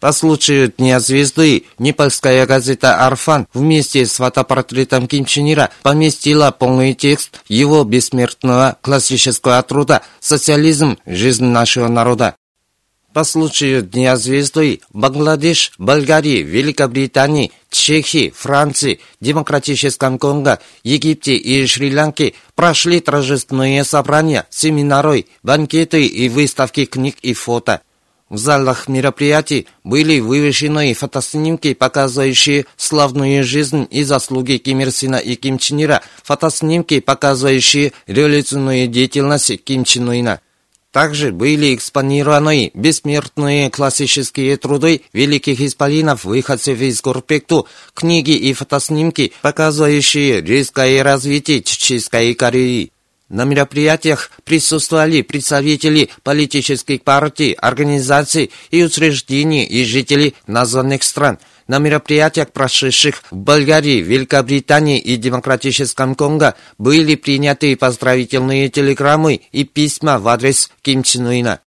По случаю Дня Звезды непальская газета «Арфан» вместе с фотопортретом Ким Чен Ира поместила полный текст его бессмертного классического труда «Социализм. Жизнь нашего народа». По случаю Дня Звезды Бангладеш, Болгарии, Великобритании, Чехии, Франции, Демократическом Конго, Египте и Шри-Ланке прошли торжественные собрания, семинары, банкеты и выставки книг и фото. В залах мероприятий были вывешены фотоснимки, показывающие славную жизнь и заслуги Ким Ир Сина и Ким Чен Ира, фотоснимки, показывающие революционную деятельность Ким Чен Ына. Также были экспонированы бессмертные классические труды великих исполинов, выходцев из Горпекту, книги и фотоснимки, показывающие резкое развитие Чеченской Кореи. На мероприятиях присутствовали представители политических партий, организаций и учреждений и жителей названных стран – на мероприятиях, прошедших в Болгарии, Великобритании и Демократическом Конго, были приняты поздравительные телеграммы и письма в адрес Ким Чен Ына.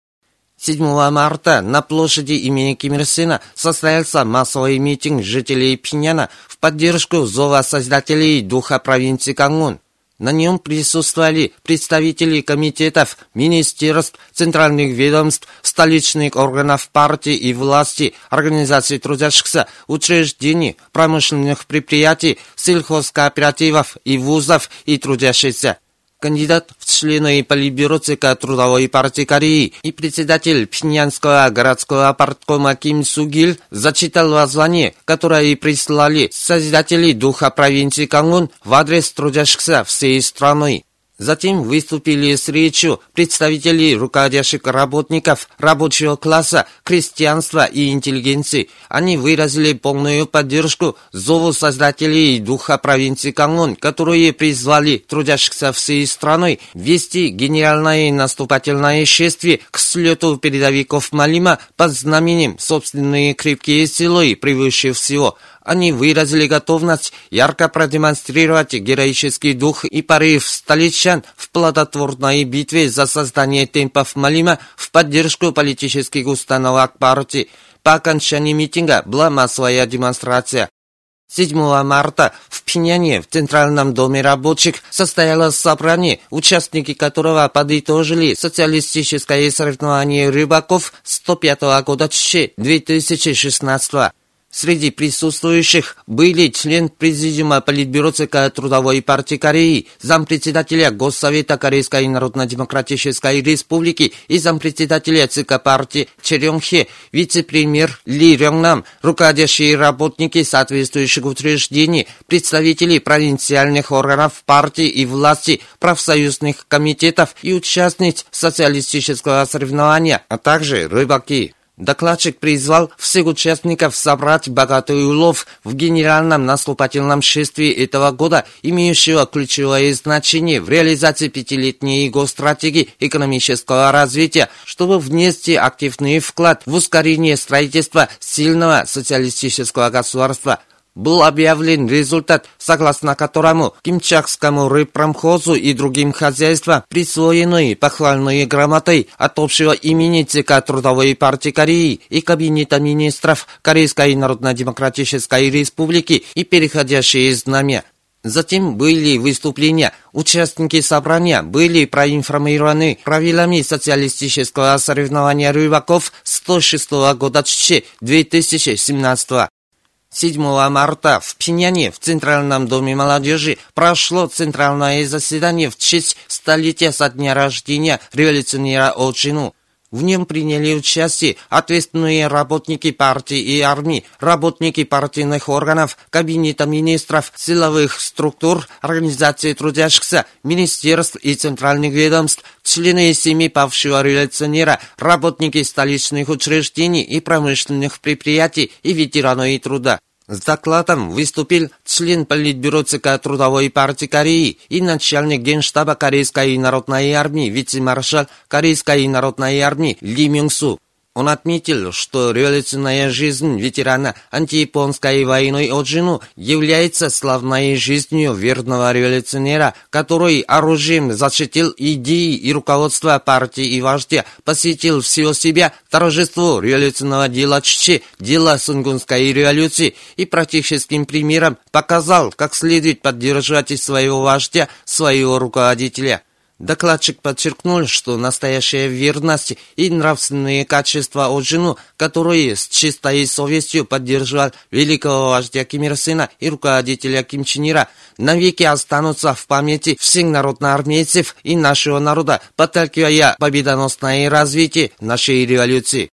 7 марта на площади имени Ким Ир Сена состоялся массовый митинг жителей Пиняна в поддержку зова создателей духа провинции Кангун. На нем присутствовали представители комитетов, министерств, центральных ведомств, столичных органов партии и власти, организаций трудящихся, учреждений, промышленных предприятий, сельхозкооперативов и вузов и трудящихся кандидат в члены Политбюро ЦК Трудовой партии Кореи и председатель Пхеньянского городского парткома Ким Сугиль зачитал воззвание, которое прислали создатели духа провинции Кангун в адрес трудящихся всей страны. Затем выступили с речью представители руководящих работников, рабочего класса, крестьянства и интеллигенции. Они выразили полную поддержку зову создателей духа провинции Кангун, которые призвали трудящихся всей страной вести генеральное наступательное шествие к слету передовиков Малима под знаменем «Собственные крепкие силы превыше всего», они выразили готовность ярко продемонстрировать героический дух и порыв столичан в плодотворной битве за создание темпов Малима в поддержку политических установок партии. По окончании митинга была массовая демонстрация. 7 марта в Пхеньяне в Центральном доме рабочих состоялось собрание, участники которого подытожили социалистическое соревнование рыбаков 105 года 2016 Среди присутствующих были член Президиума Политбюро ЦК Трудовой партии Кореи, зампредседателя Госсовета Корейской Народно-Демократической Республики и зампредседателя ЦК партии Черемхе, вице-премьер Ли Рёнгнам, руководящие работники соответствующих учреждений, представители провинциальных органов партии и власти, профсоюзных комитетов и участниц социалистического соревнования, а также рыбаки. Докладчик призвал всех участников собрать богатый улов в генеральном наступательном шествии этого года, имеющего ключевое значение в реализации пятилетней госстратегии экономического развития, чтобы внести активный вклад в ускорение строительства сильного социалистического государства – был объявлен результат, согласно которому Кимчакскому рыбпромхозу и другим хозяйствам присвоены похвальные грамоты от общего имени ЦК Трудовой партии Кореи и Кабинета министров Корейской Народно-Демократической Республики и переходящие знамя. Затем были выступления. Участники собрания были проинформированы правилами социалистического соревнования рыбаков 106 года 2017 7 марта в Пиняне в Центральном доме молодежи прошло центральное заседание в честь столетия со дня рождения революционера Олчину. В нем приняли участие ответственные работники партии и армии, работники партийных органов, кабинета министров, силовых структур, организаций трудящихся, министерств и центральных ведомств, члены семьи павшего революционера, работники столичных учреждений и промышленных предприятий и ветераны труда. С докладом выступил член Политбюро ЦК Трудовой партии Кореи и начальник Генштаба Корейской народной армии, вице-маршал Корейской народной армии Ли Мюнгсу. Он отметил, что революционная жизнь ветерана антияпонской войны Оджину является славной жизнью верного революционера, который оружием защитил идеи и руководство партии и вождя, посетил всего себя торжеству революционного дела Чичи, дела Сунгунской революции и практическим примером показал, как следует поддержать своего вождя, своего руководителя. Докладчик подчеркнул, что настоящая верность и нравственные качества от жену, которые с чистой совестью поддерживал великого вождя Ким Ир Сына и руководителя Ким Чен Ира, навеки останутся в памяти всех народноармейцев и нашего народа, подталкивая победоносное развитие нашей революции.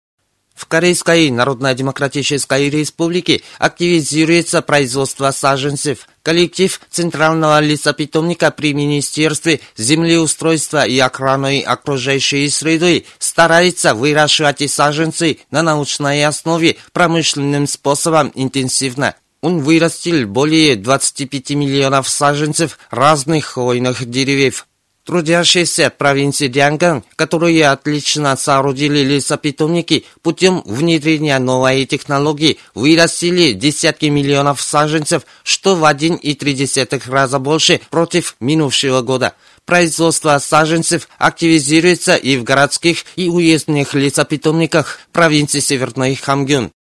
В Корейской Народно-Демократической Республике активизируется производство саженцев. Коллектив Центрального лесопитомника при Министерстве землеустройства и охраны окружающей среды старается выращивать саженцы на научной основе промышленным способом интенсивно. Он вырастил более 25 миллионов саженцев разных хвойных деревьев. Трудящиеся провинции Дианган, которые отлично соорудили лесопитомники путем внедрения новой технологии, вырастили десятки миллионов саженцев, что в 1,3 раза больше против минувшего года. Производство саженцев активизируется и в городских и уездных лесопитомниках провинции Северной Хамгюн.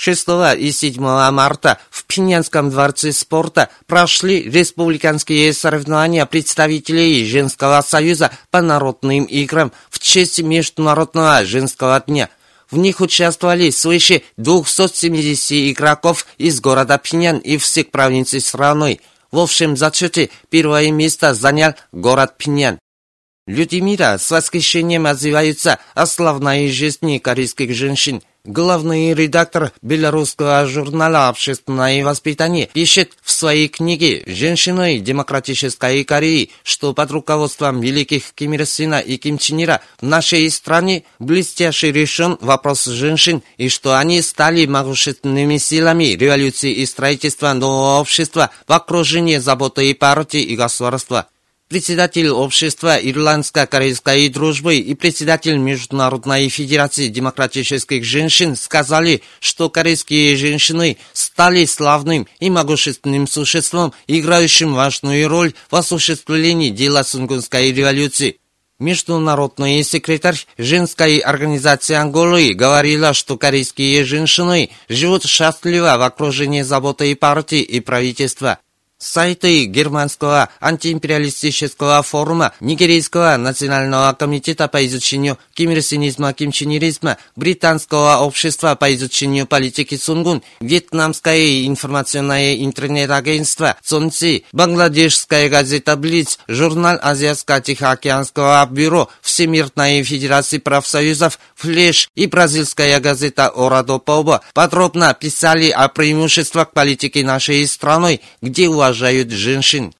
6 и 7 марта в Пинянском дворце спорта прошли республиканские соревнования представителей Женского союза по народным играм в честь Международного женского дня. В них участвовали свыше 270 игроков из города Пинян и всех провинций страны. В общем зачете первое место занял город Пинян. Люди мира с восхищением отзываются о славной жизни корейских женщин – главный редактор белорусского журнала «Общественное воспитание» пишет в своей книге «Женщины демократической Кореи», что под руководством великих Ким Ир Сына и Ким Чен Ира в нашей стране блестяще решен вопрос женщин и что они стали могущественными силами революции и строительства нового общества в окружении заботы и партии и государства председатель общества Ирландско-корейской дружбы и председатель Международной федерации демократических женщин сказали, что корейские женщины стали славным и могущественным существом, играющим важную роль в осуществлении дела Сунгунской революции. Международный секретарь женской организации Анголы говорила, что корейские женщины живут счастливо в окружении заботы и партии и правительства. Сайты германского антиимпериалистического форума, Нигерийского национального комитета по изучению кимирсинизма, кимчинеризма, Британского общества по изучению политики Сунгун, Вьетнамское информационное интернет-агентство Цунци, Бангладешская газета Блиц, журнал Азиатско-Тихоокеанского бюро, Всемирной Федерации профсоюзов, Флеш и бразильская газета Орадо Поба подробно писали о преимуществах политики нашей страны, где у уважают женщин.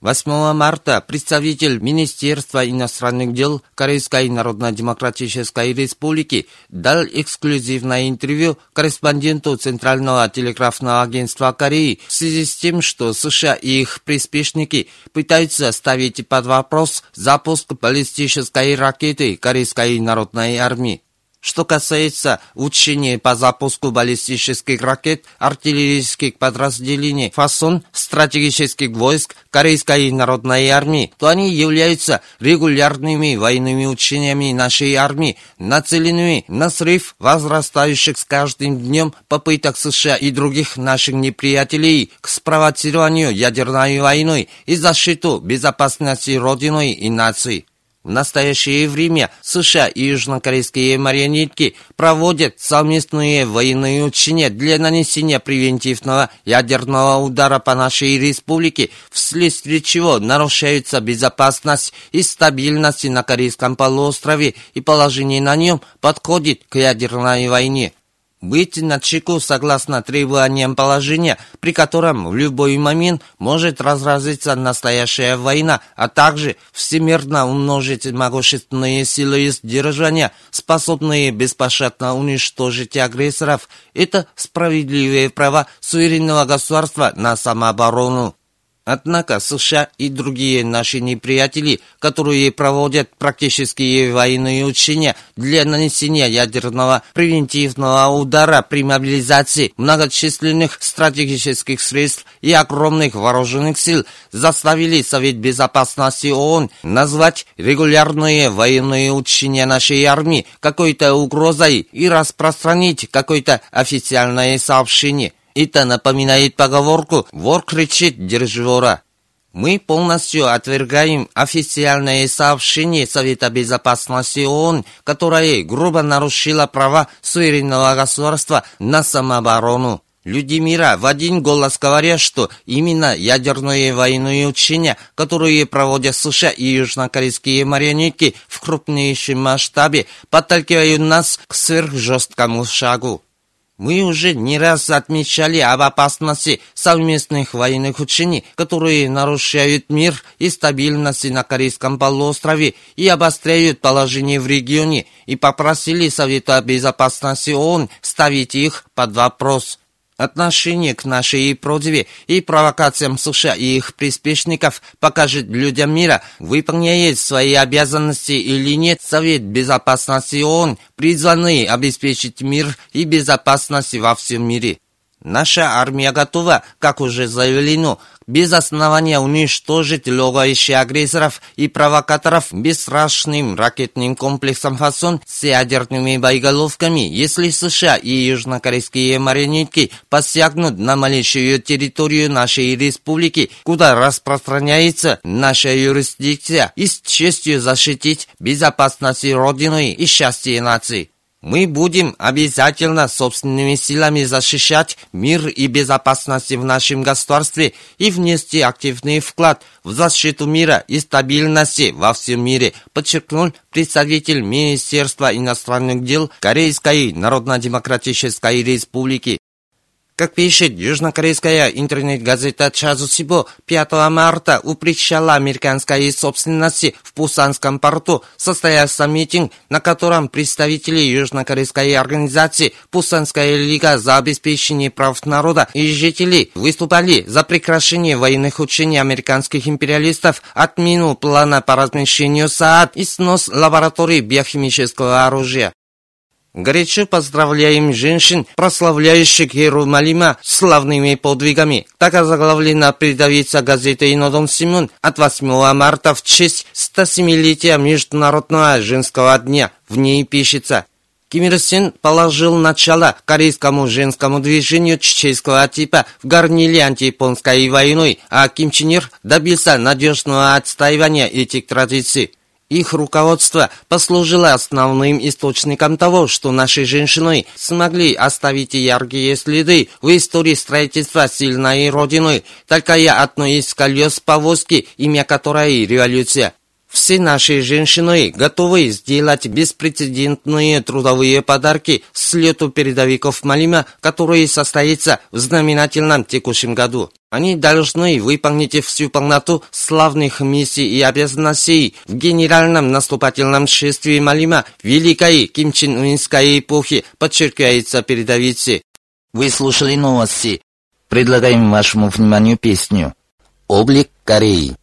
8 марта представитель Министерства иностранных дел Корейской Народно-Демократической Республики дал эксклюзивное интервью корреспонденту Центрального телеграфного агентства Кореи в связи с тем, что США и их приспешники пытаются ставить под вопрос запуск баллистической ракеты Корейской Народной Армии. Что касается учения по запуску баллистических ракет, артиллерийских подразделений, фасон стратегических войск Корейской народной армии, то они являются регулярными военными учениями нашей армии, нацеленными на срыв возрастающих с каждым днем попыток США и других наших неприятелей к спровоцированию ядерной войны и защиту безопасности Родины и нации. В настоящее время США и южнокорейские марионетки проводят совместные военные учения для нанесения превентивного ядерного удара по нашей республике, вследствие чего нарушаются безопасность и стабильность на Корейском полуострове и положение на нем подходит к ядерной войне. Быть начеку согласно требованиям положения, при котором в любой момент может разразиться настоящая война, а также всемирно умножить могущественные силы сдержания, способные беспощадно уничтожить агрессоров. Это справедливые права суверенного государства на самооборону. Однако США и другие наши неприятели, которые проводят практические военные учения для нанесения ядерного превентивного удара при мобилизации многочисленных стратегических средств и огромных вооруженных сил, заставили Совет Безопасности ООН назвать регулярные военные учения нашей армии какой-то угрозой и распространить какое-то официальное сообщение – это напоминает поговорку «вор кричит, держи вора». Мы полностью отвергаем официальное сообщение Совета Безопасности ООН, которое грубо нарушило права суверенного государства на самооборону. Люди мира в один голос говорят, что именно ядерные военные учения, которые проводят США и южнокорейские марионетки в крупнейшем масштабе, подталкивают нас к сверхжесткому шагу. Мы уже не раз отмечали об опасности совместных военных учений, которые нарушают мир и стабильность на Корейском полуострове и обостряют положение в регионе, и попросили Совета Безопасности ООН ставить их под вопрос. Отношение к нашей просьбе и провокациям США и их приспешников покажет людям мира, выполняет свои обязанности или нет Совет Безопасности ООН, призванный обеспечить мир и безопасность во всем мире. Наша армия готова, как уже заявлено, без основания уничтожить логающих агрессоров и провокаторов бесстрашным ракетным комплексом «Фасон» с ядерными боеголовками, если США и южнокорейские марионетки посягнут на малейшую территорию нашей республики, куда распространяется наша юрисдикция, и с честью защитить безопасность Родины и счастье нации. Мы будем обязательно собственными силами защищать мир и безопасность в нашем государстве и внести активный вклад в защиту мира и стабильности во всем мире, подчеркнул представитель Министерства иностранных дел Корейской Народно-Демократической Республики как пишет южнокорейская интернет-газета Чазусибо, 5 марта у причала американской собственности в Пусанском порту состоялся митинг, на котором представители южнокорейской организации Пусанская лига за обеспечение прав народа и жителей выступали за прекращение военных учений американских империалистов, отмену плана по размещению СААД и снос лабораторий биохимического оружия. Горячо поздравляем женщин, прославляющих Иерусалима славными подвигами. Так озаглавлена передовица газеты «Инодом Симон» от 8 марта в честь 107-летия Международного женского дня. В ней пишется Ким Ир Сен положил начало корейскому женскому движению чеченского типа в горниле антияпонской войной, а Ким Чен Ир добился надежного отстаивания этих традиций. Их руководство послужило основным источником того, что наши женщины смогли оставить яркие следы в истории строительства сильной Родины, такая одно из колес повозки, имя которой революция. Все наши женщины готовы сделать беспрецедентные трудовые подарки слету передовиков Малима, который состоится в знаменательном текущем году. Они должны выполнить всю полноту славных миссий и обязанностей в генеральном наступательном шествии Малима Великой Ким эпохи, подчеркивается передовицы. Вы слушали новости. Предлагаем вашему вниманию песню «Облик Кореи».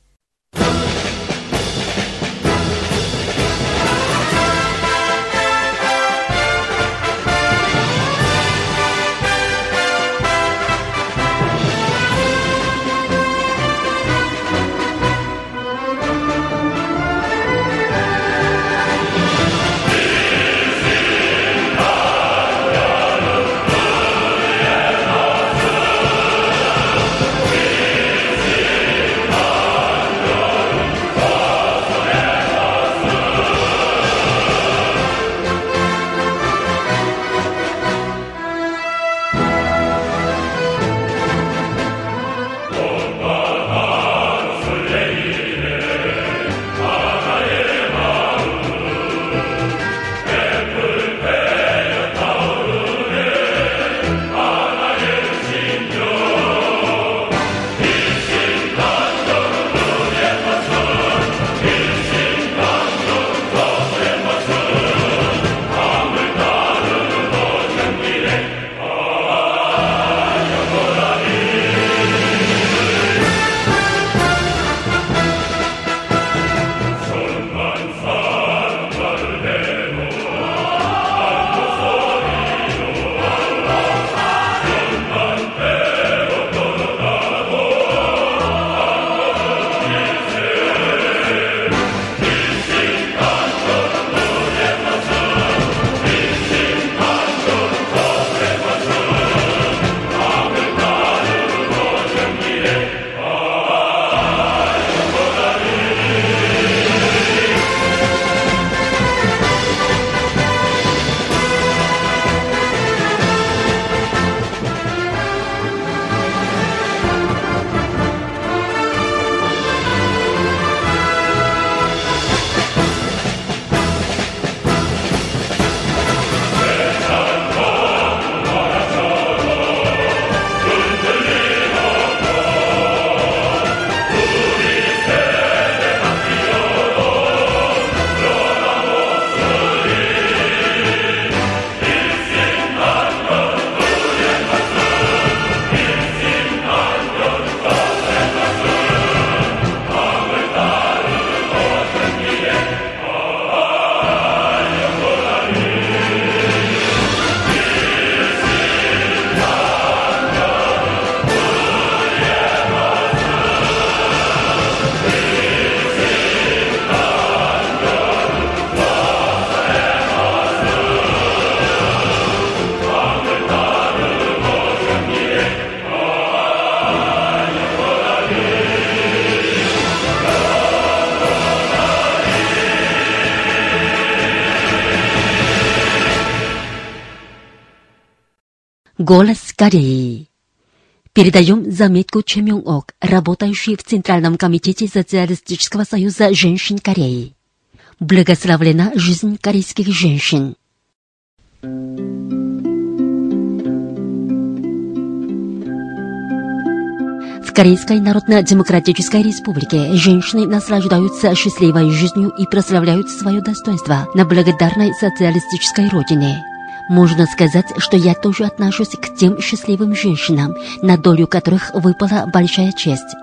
Голос Кореи. Передаем заметку Чемюн-ок, работающий в Центральном комитете Социалистического союза женщин Кореи. Благословлена жизнь корейских женщин. В Корейской Народно-Демократической Республике женщины наслаждаются счастливой жизнью и прославляют свое достоинство на благодарной социалистической родине. Можно сказать, что я тоже отношусь к тем счастливым женщинам, на долю которых выпала большая честь.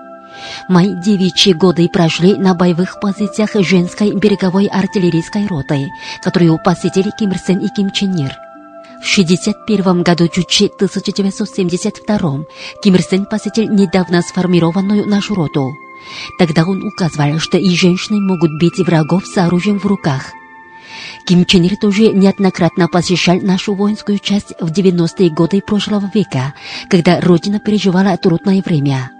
Мои девичьи годы прошли на боевых позициях женской береговой артиллерийской роты, которую посетили Ким Ир Сен и Ким Чен Ир. В 61 году Чучи 1972 Ким Ир Сен посетил недавно сформированную нашу роту. Тогда он указывал, что и женщины могут бить врагов с оружием в руках. Ким Чен Ир тоже неоднократно посещал нашу воинскую часть в 90-е годы прошлого века, когда Родина переживала трудное время.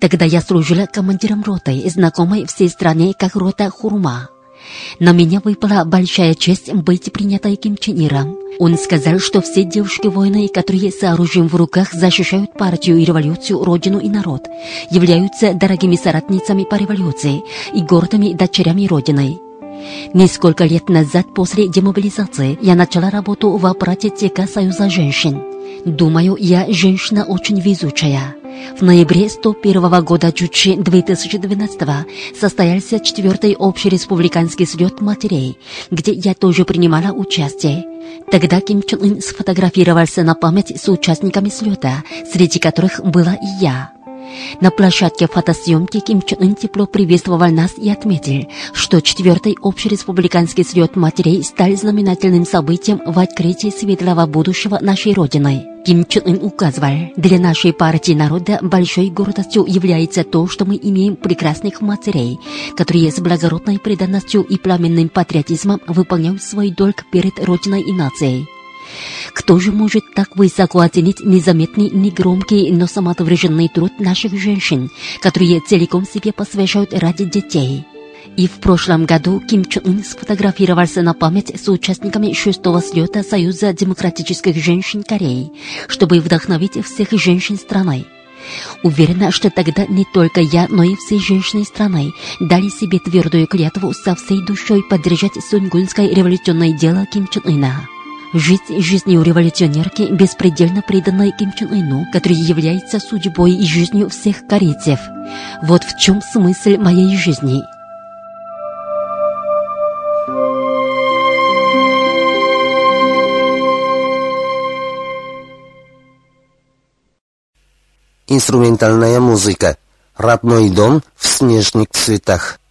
Тогда я служила командиром роты, знакомой всей стране как рота Хурма. На меня выпала большая честь быть принятой Ким Чен Иром. Он сказал, что все девушки-воины, которые с оружием в руках защищают партию и революцию, родину и народ, являются дорогими соратницами по революции и гордыми дочерями родины. Несколько лет назад после демобилизации я начала работу в аппарате ТК Союза женщин. Думаю, я женщина очень везучая. В ноябре 101 года Чучи 2012 состоялся четвертый общереспубликанский слет матерей, где я тоже принимала участие. Тогда Ким Чен Ын сфотографировался на память с участниками слета, среди которых была и я. На площадке фотосъемки Ким Чен Ын тепло приветствовал нас и отметил, что четвертый общереспубликанский слет матерей стал знаменательным событием в открытии светлого будущего нашей Родины. Ким Чен Ын указывал, для нашей партии народа большой гордостью является то, что мы имеем прекрасных матерей, которые с благородной преданностью и пламенным патриотизмом выполняют свой долг перед Родиной и нацией. Кто же может так высоко оценить незаметный, негромкий, но самоотверженный труд наших женщин, которые целиком себе посвящают ради детей? И в прошлом году Ким Чен Ын сфотографировался на память с участниками шестого слета Союза демократических женщин Кореи, чтобы вдохновить всех женщин страны. Уверена, что тогда не только я, но и все женщины страны дали себе твердую клятву со всей душой поддержать сунгунское революционное дело Ким Чен Ына. Жить жизнью революционерки, беспредельно преданной Ким Чен Ыну, который является судьбой и жизнью всех корейцев. Вот в чем смысл моей жизни. Инструментальная музыка. Родной дом в снежных цветах.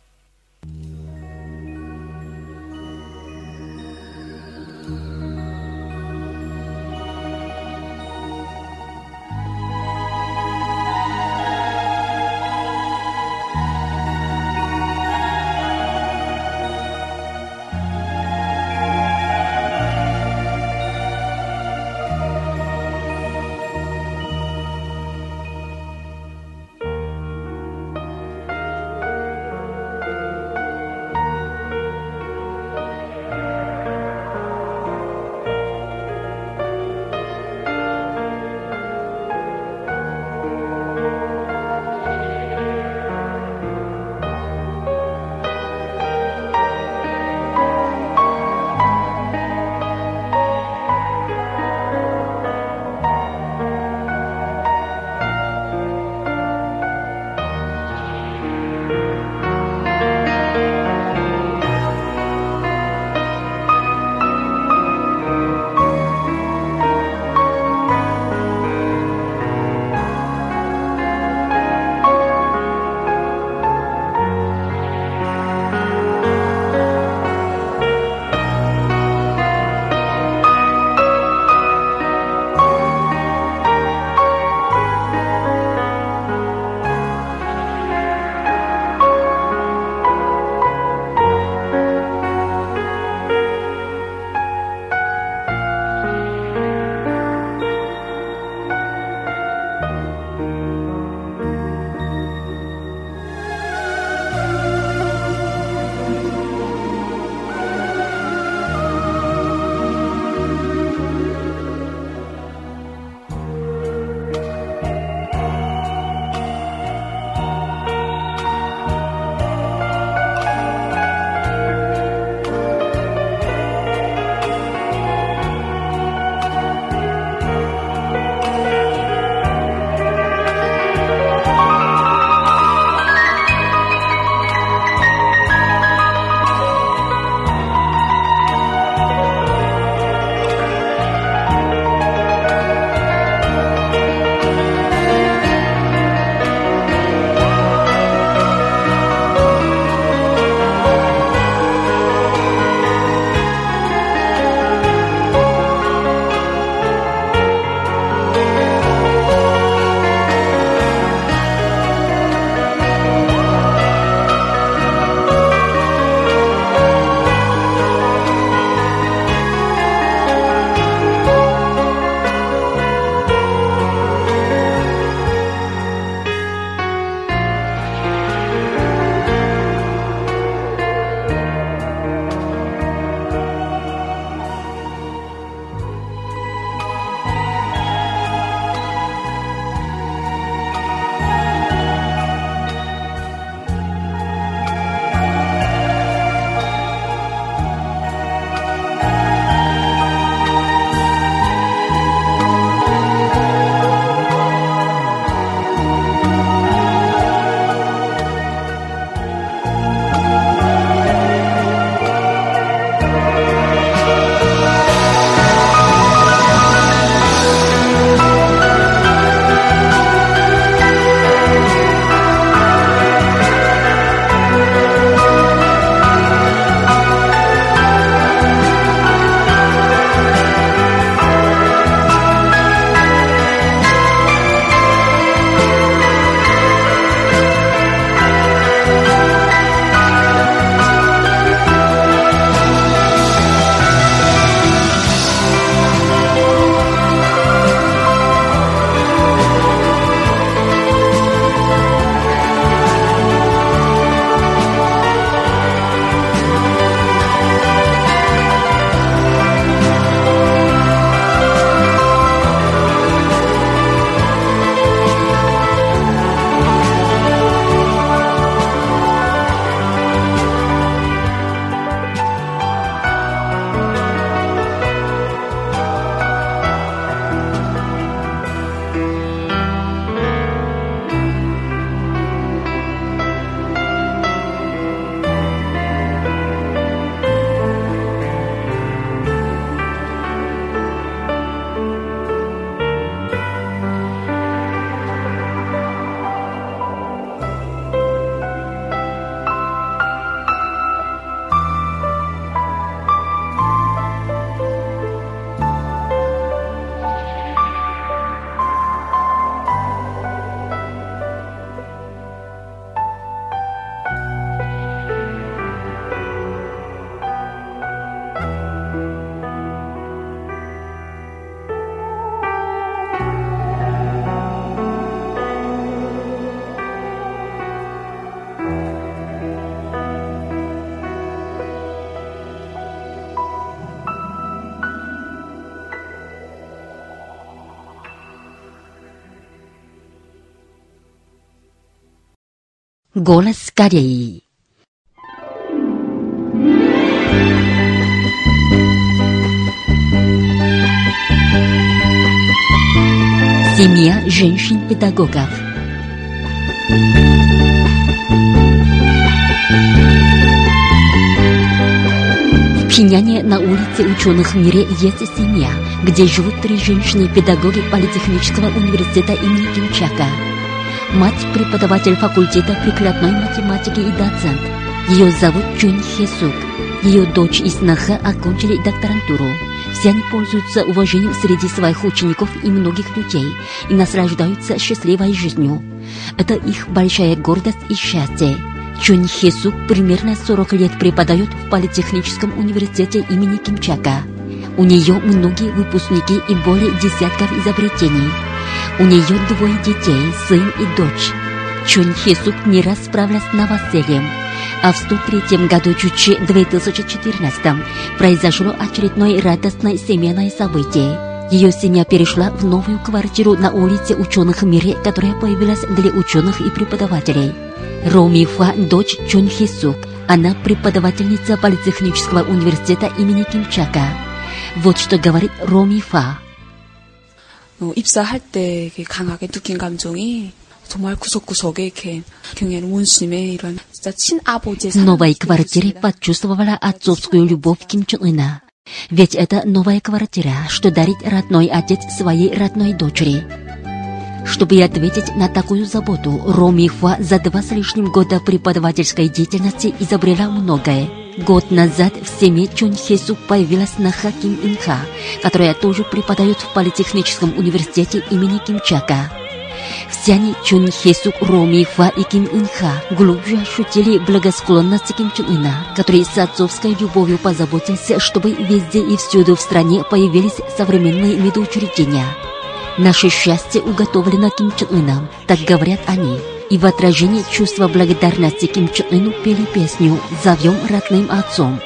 Голос Кореи. Семья женщин-педагогов. В Пхеняне на улице ученых в мире есть семья, где живут три женщины-педагоги Политехнического университета имени Кимчака. Мать – преподаватель факультета прикладной математики и доцент. Ее зовут Чун Хесук. Ее дочь и сноха окончили докторантуру. Все они пользуются уважением среди своих учеников и многих людей и наслаждаются счастливой жизнью. Это их большая гордость и счастье. Чун Хесук примерно 40 лет преподает в Политехническом университете имени Кимчака. У нее многие выпускники и более десятков изобретений. У нее двое детей, сын и дочь. Чун Хесук не раз справилась с новосельем. А в 103 году Чучи 2014 произошло очередное радостное семейное событие. Ее семья перешла в новую квартиру на улице ученых в мире, которая появилась для ученых и преподавателей. Роми Фа – дочь Чун Хисук. Она преподавательница Политехнического университета имени Кимчака. Вот что говорит Роми Фа. 어, 입사할 때 이렇게 강하게 느낀 감정이 정말 구석구석에 이렇게 경애는 원심의 이런 진짜 친아버지의 В новой 사랑을 квартире 느꼈습니다. почувствовала отцовскую любовь Ким Чен Ына. Ведь это новая квартира, что дарит родной отец своей родной дочери. Чтобы ответить на такую заботу, Роми Хуа за два с лишним года преподавательской деятельности изобрела многое. Год назад в семье Чун Хесу появилась Наха Ким Инха, которая тоже преподает в Политехническом университете имени Кимчака. Все они Чун Хесук, Роми Фа и Ким Инха глубже ощутили благосклонность Ким Чун Ына, который с отцовской любовью позаботился, чтобы везде и всюду в стране появились современные медоучреждения. Наше счастье уготовлено Ким Чен Ыном, так говорят они. И в отражении чувства благодарности Ким Чен Ыну пели песню «Зовем родным отцом».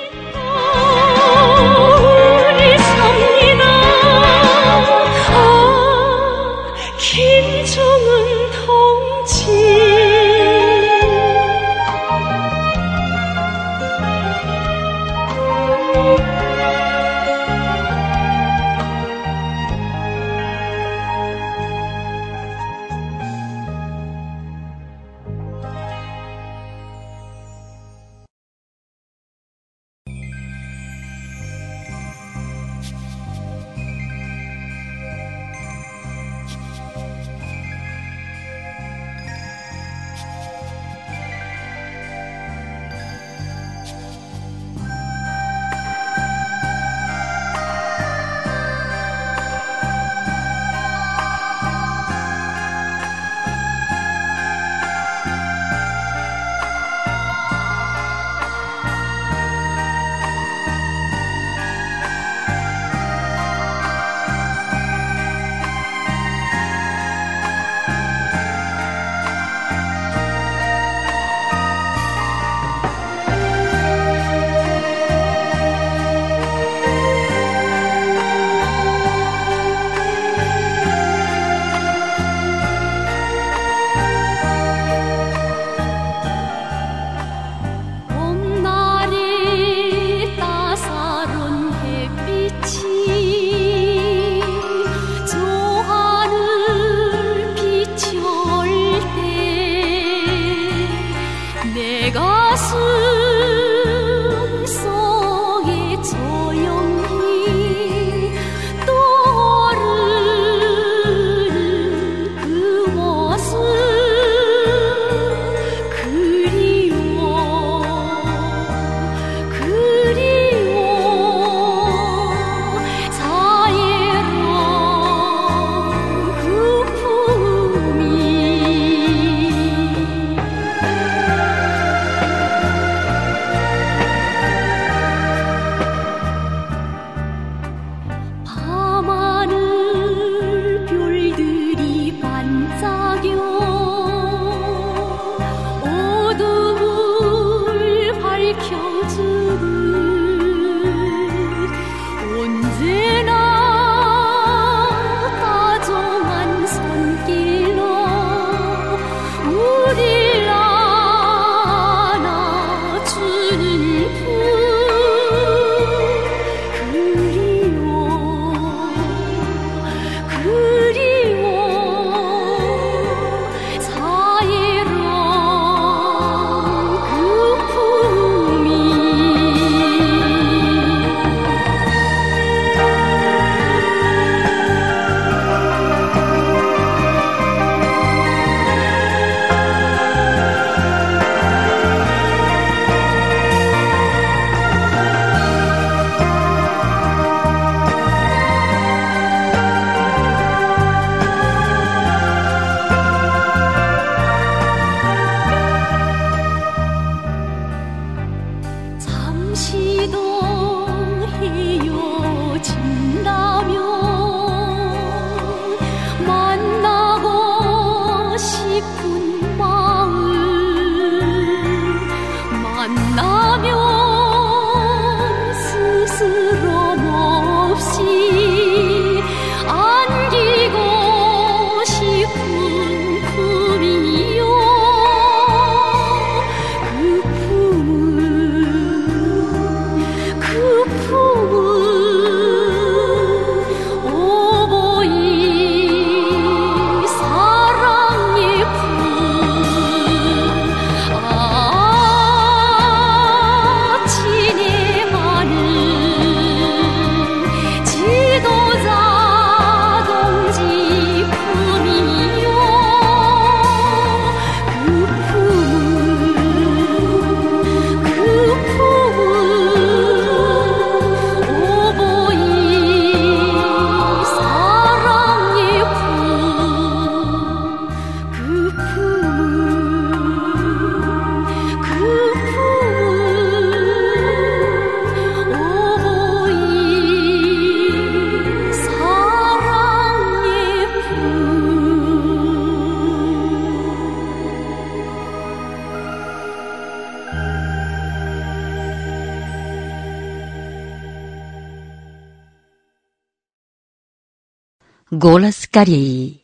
Кореи.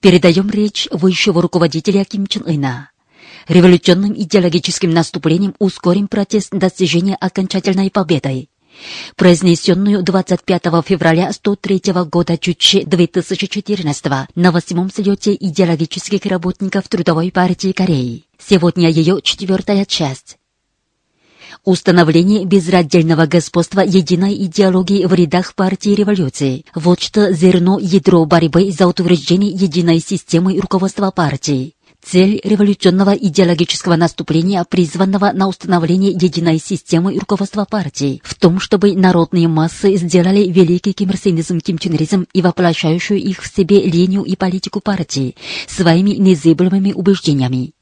Передаем речь высшего руководителя Ким Чен Ына. Революционным идеологическим наступлением ускорим протест достижения окончательной победы. Произнесенную 25 февраля 103 года Чучи 2014 на восьмом слете идеологических работников Трудовой партии Кореи. Сегодня ее четвертая часть. Установление безраздельного господства единой идеологии в рядах партии революции. Вот что зерно ядро борьбы за утверждение единой системы руководства партии. Цель революционного идеологического наступления, призванного на установление единой системы руководства партии, в том, чтобы народные массы сделали великий кимрсинизм, кимчунризм и воплощающую их в себе линию и политику партии своими незыблемыми убеждениями.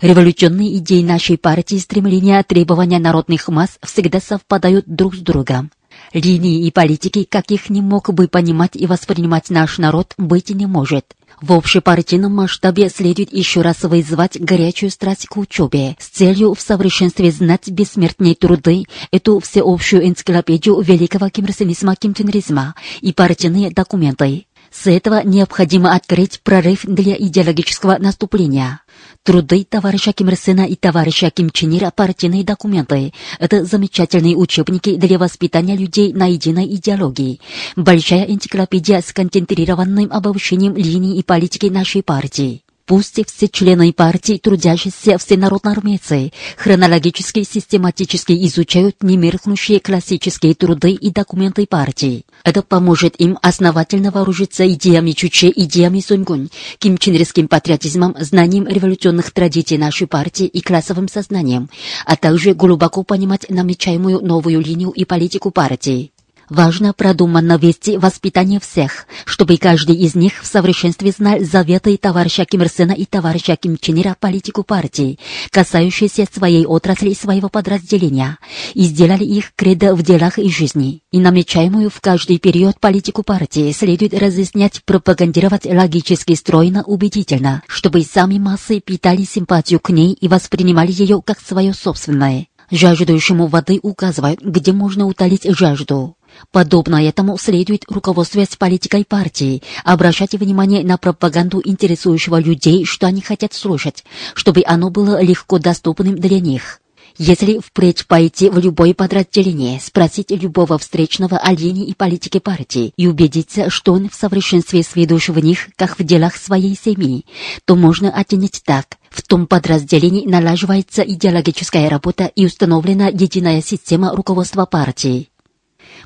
Революционные идеи нашей партии стремления требования народных масс всегда совпадают друг с другом. Линии и политики, каких не мог бы понимать и воспринимать наш народ, быть не может. В общепартийном масштабе следует еще раз вызвать горячую страсть к учебе с целью в совершенстве знать бессмертные труды, эту всеобщую энциклопедию великого кимрсенизма, кимченризма и партийные документы. С этого необходимо открыть прорыв для идеологического наступления. Труды товарища Ким Ир Сена и товарища Ким Чен Ира партийные документы. Это замечательные учебники для воспитания людей на единой идеологии. Большая энциклопедия с концентрированным обобщением линий и политики нашей партии. Пусть все члены партии, трудящиеся всенародноармейцы, хронологически систематически изучают немеркнущие классические труды и документы партии. Это поможет им основательно вооружиться идеями Чуче, идеями Сунгунь, кимченрийским патриотизмом, знанием революционных традиций нашей партии и классовым сознанием, а также глубоко понимать намечаемую новую линию и политику партии. Важно продуманно вести воспитание всех, чтобы каждый из них в совершенстве знал заветы товарища Ким Ир Сена и товарища Ким Чен Ира политику партии, касающиеся своей отрасли и своего подразделения, и сделали их кредо в делах и жизни. И намечаемую в каждый период политику партии следует разъяснять, пропагандировать логически стройно, убедительно, чтобы сами массы питали симпатию к ней и воспринимали ее как свое собственное. Жаждущему воды указывают, где можно утолить жажду. Подобно этому следует руководствовать политикой партии, обращать внимание на пропаганду интересующего людей, что они хотят слушать, чтобы оно было легко доступным для них. Если впредь пойти в любое подразделение, спросить любого встречного о линии и политике партии и убедиться, что он в совершенстве сведущ в них, как в делах своей семьи, то можно оценить так. В том подразделении налаживается идеологическая работа и установлена единая система руководства партии.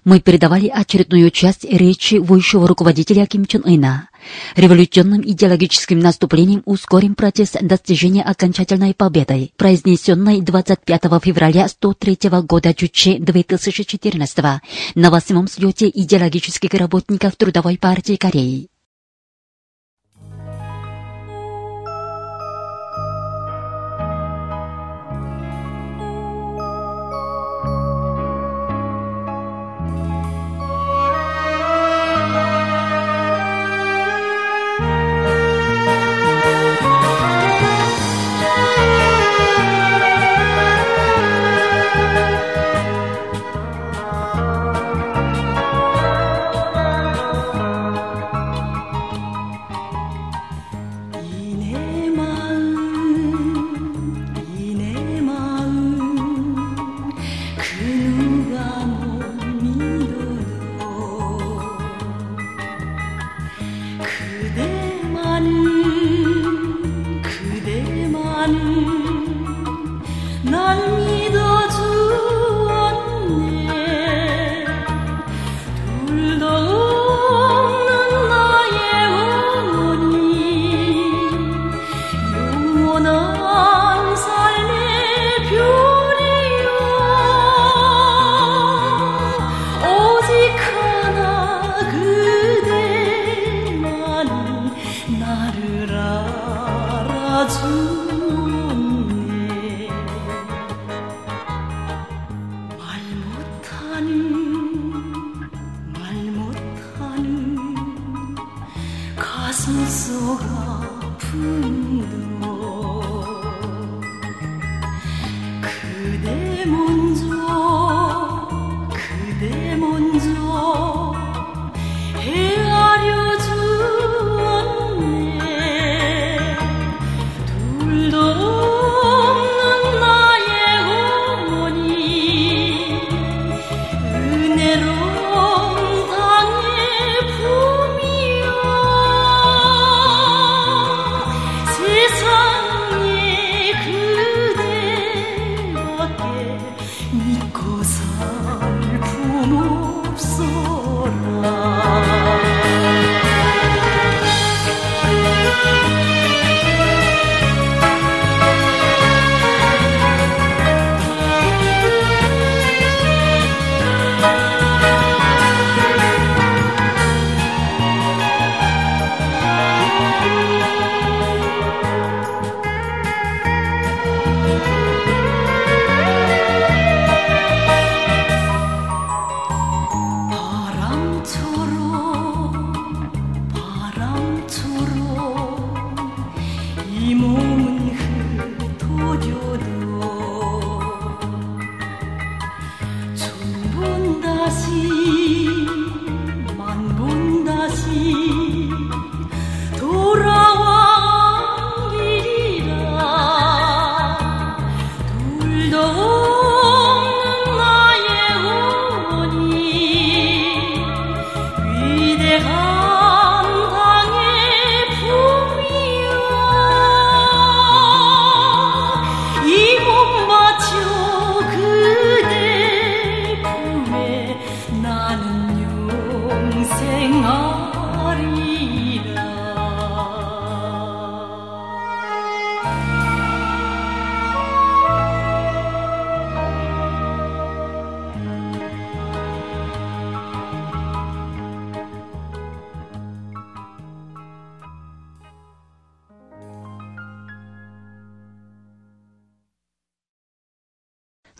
Мы передавали очередную часть речи высшего руководителя Ким Чен Ына. Революционным идеологическим наступлением ускорим процесс достижения окончательной победы, произнесенной 25 февраля 103 года Чуче 2014 на восьмом слете идеологических работников Трудовой партии Кореи.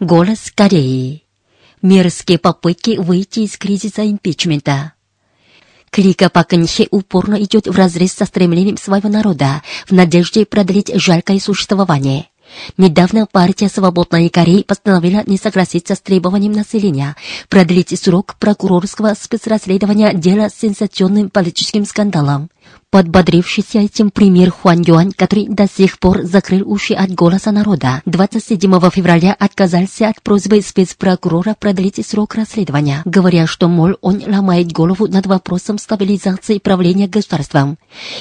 Голос Кореи. Мерзкие попытки выйти из кризиса импичмента. Клика Паканхе упорно идет вразрез со стремлением своего народа в надежде продлить жалкое существование. Недавно партия «Свободной Кореи» постановила не согласиться с требованием населения продлить срок прокурорского спецрасследования дела с сенсационным политическим скандалом. Подбодрившийся этим премьер Хуан Юань, который до сих пор закрыл уши от голоса народа, 27 февраля отказался от просьбы спецпрокурора продлить срок расследования, говоря, что, мол, он ломает голову над вопросом стабилизации правления государством.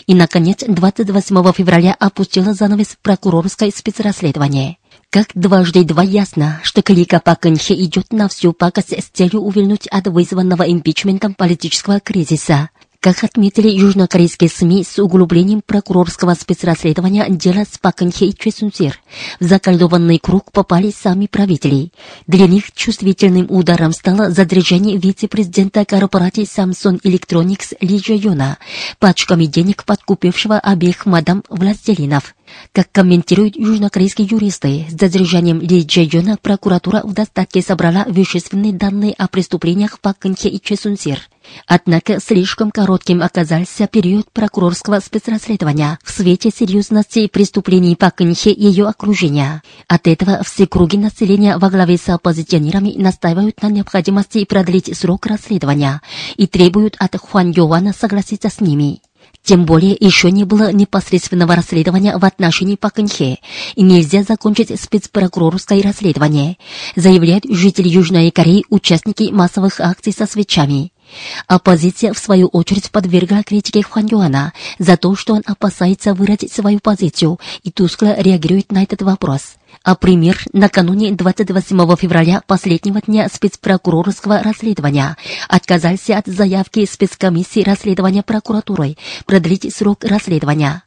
И, наконец, 28 февраля опустила занавес прокурорской спецрасследования. Как дважды два ясно, что клика Пакэнхе идет на всю пакость с целью увильнуть от вызванного импичментом политического кризиса. Как отметили южнокорейские СМИ с углублением прокурорского спецрасследования дела с Пакэнхе и Чесунсир, в заколдованный круг попали сами правители. Для них чувствительным ударом стало задержание вице-президента корпорации Samsung Electronics Ли Джо Йона, пачками денег подкупившего обеих мадам властелинов. Как комментируют южнокорейские юристы, с задержанием Ли Джейона прокуратура в достатке собрала вещественные данные о преступлениях Пакэнхе и Чесунсир. Однако слишком коротким оказался период прокурорского спецрасследования в свете серьезности преступлений Пакэнхе и ее окружения. От этого все круги населения во главе с оппозиционерами настаивают на необходимости продлить срок расследования и требуют от Хуан Йоана согласиться с ними. Тем более еще не было непосредственного расследования в отношении Пакэнхе, и нельзя закончить спецпрокурорское расследование, заявляют жители Южной Кореи, участники массовых акций со свечами. Оппозиция, в свою очередь, подвергла критике Хуан Юана за то, что он опасается выразить свою позицию и тускло реагирует на этот вопрос. А пример накануне 28 февраля последнего дня спецпрокурорского расследования отказался от заявки спецкомиссии расследования прокуратурой продлить срок расследования.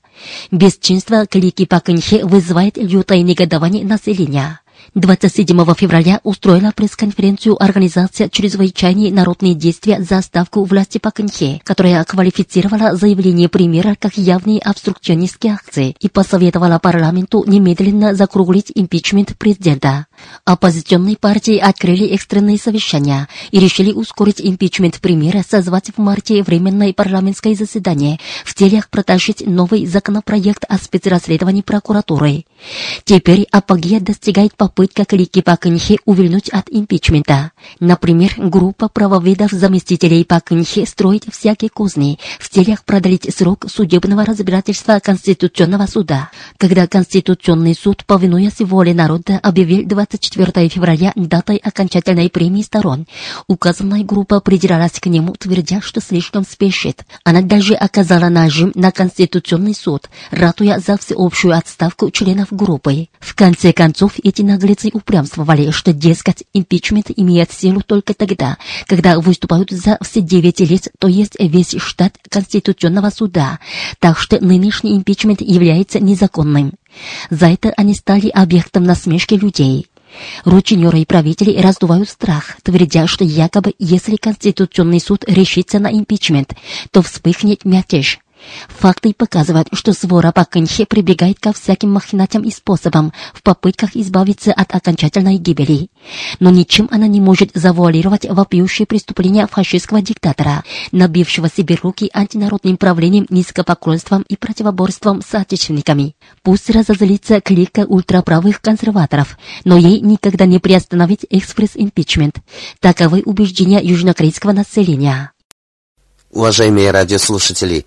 Бесчинство клики Пакэнхе вызывает лютое негодование населения. 27 февраля устроила пресс-конференцию Организация чрезвычайные народные действия за ставку власти Пакэнхе, которая квалифицировала заявление премьера как явные обструкционистские акции и посоветовала парламенту немедленно закруглить импичмент президента. Оппозиционные партии открыли экстренные совещания и решили ускорить импичмент премьера, созвать в марте временное парламентское заседание в целях протащить новый законопроект о спецрасследовании прокуратуры. Теперь апогея достигает попытка клики Пакэнхе увильнуть от импичмента. Например, группа правоведов заместителей Пакэнхе строит всякие козни в целях продлить срок судебного разбирательства Конституционного суда, когда Конституционный суд, повинуясь воле народа, объявил 24 февраля датой окончательной премии сторон. Указанная группа придиралась к нему, твердя, что слишком спешит. Она даже оказала нажим на Конституционный суд, ратуя за всеобщую отставку членов группы. В конце концов, эти наглецы упрямствовали, что, дескать, импичмент имеет силу только тогда, когда выступают за все девять лет, то есть весь штат Конституционного суда. Так что нынешний импичмент является незаконным. За это они стали объектом насмешки людей. Рученеры и правители раздувают страх, твердя, что якобы если Конституционный суд решится на импичмент, то вспыхнет мятеж. Факты показывают, что свора Пакэнхе прибегает ко всяким махинациям и способам в попытках избавиться от окончательной гибели. Но ничем она не может завуалировать вопиющие преступления фашистского диктатора, набившего себе руки антинародным правлением, низкопоклонством и противоборством с отечественниками. Пусть разозлится клика ультраправых консерваторов, но ей никогда не приостановить экспресс-импичмент. Таковы убеждения южнокорейского населения. Уважаемые радиослушатели,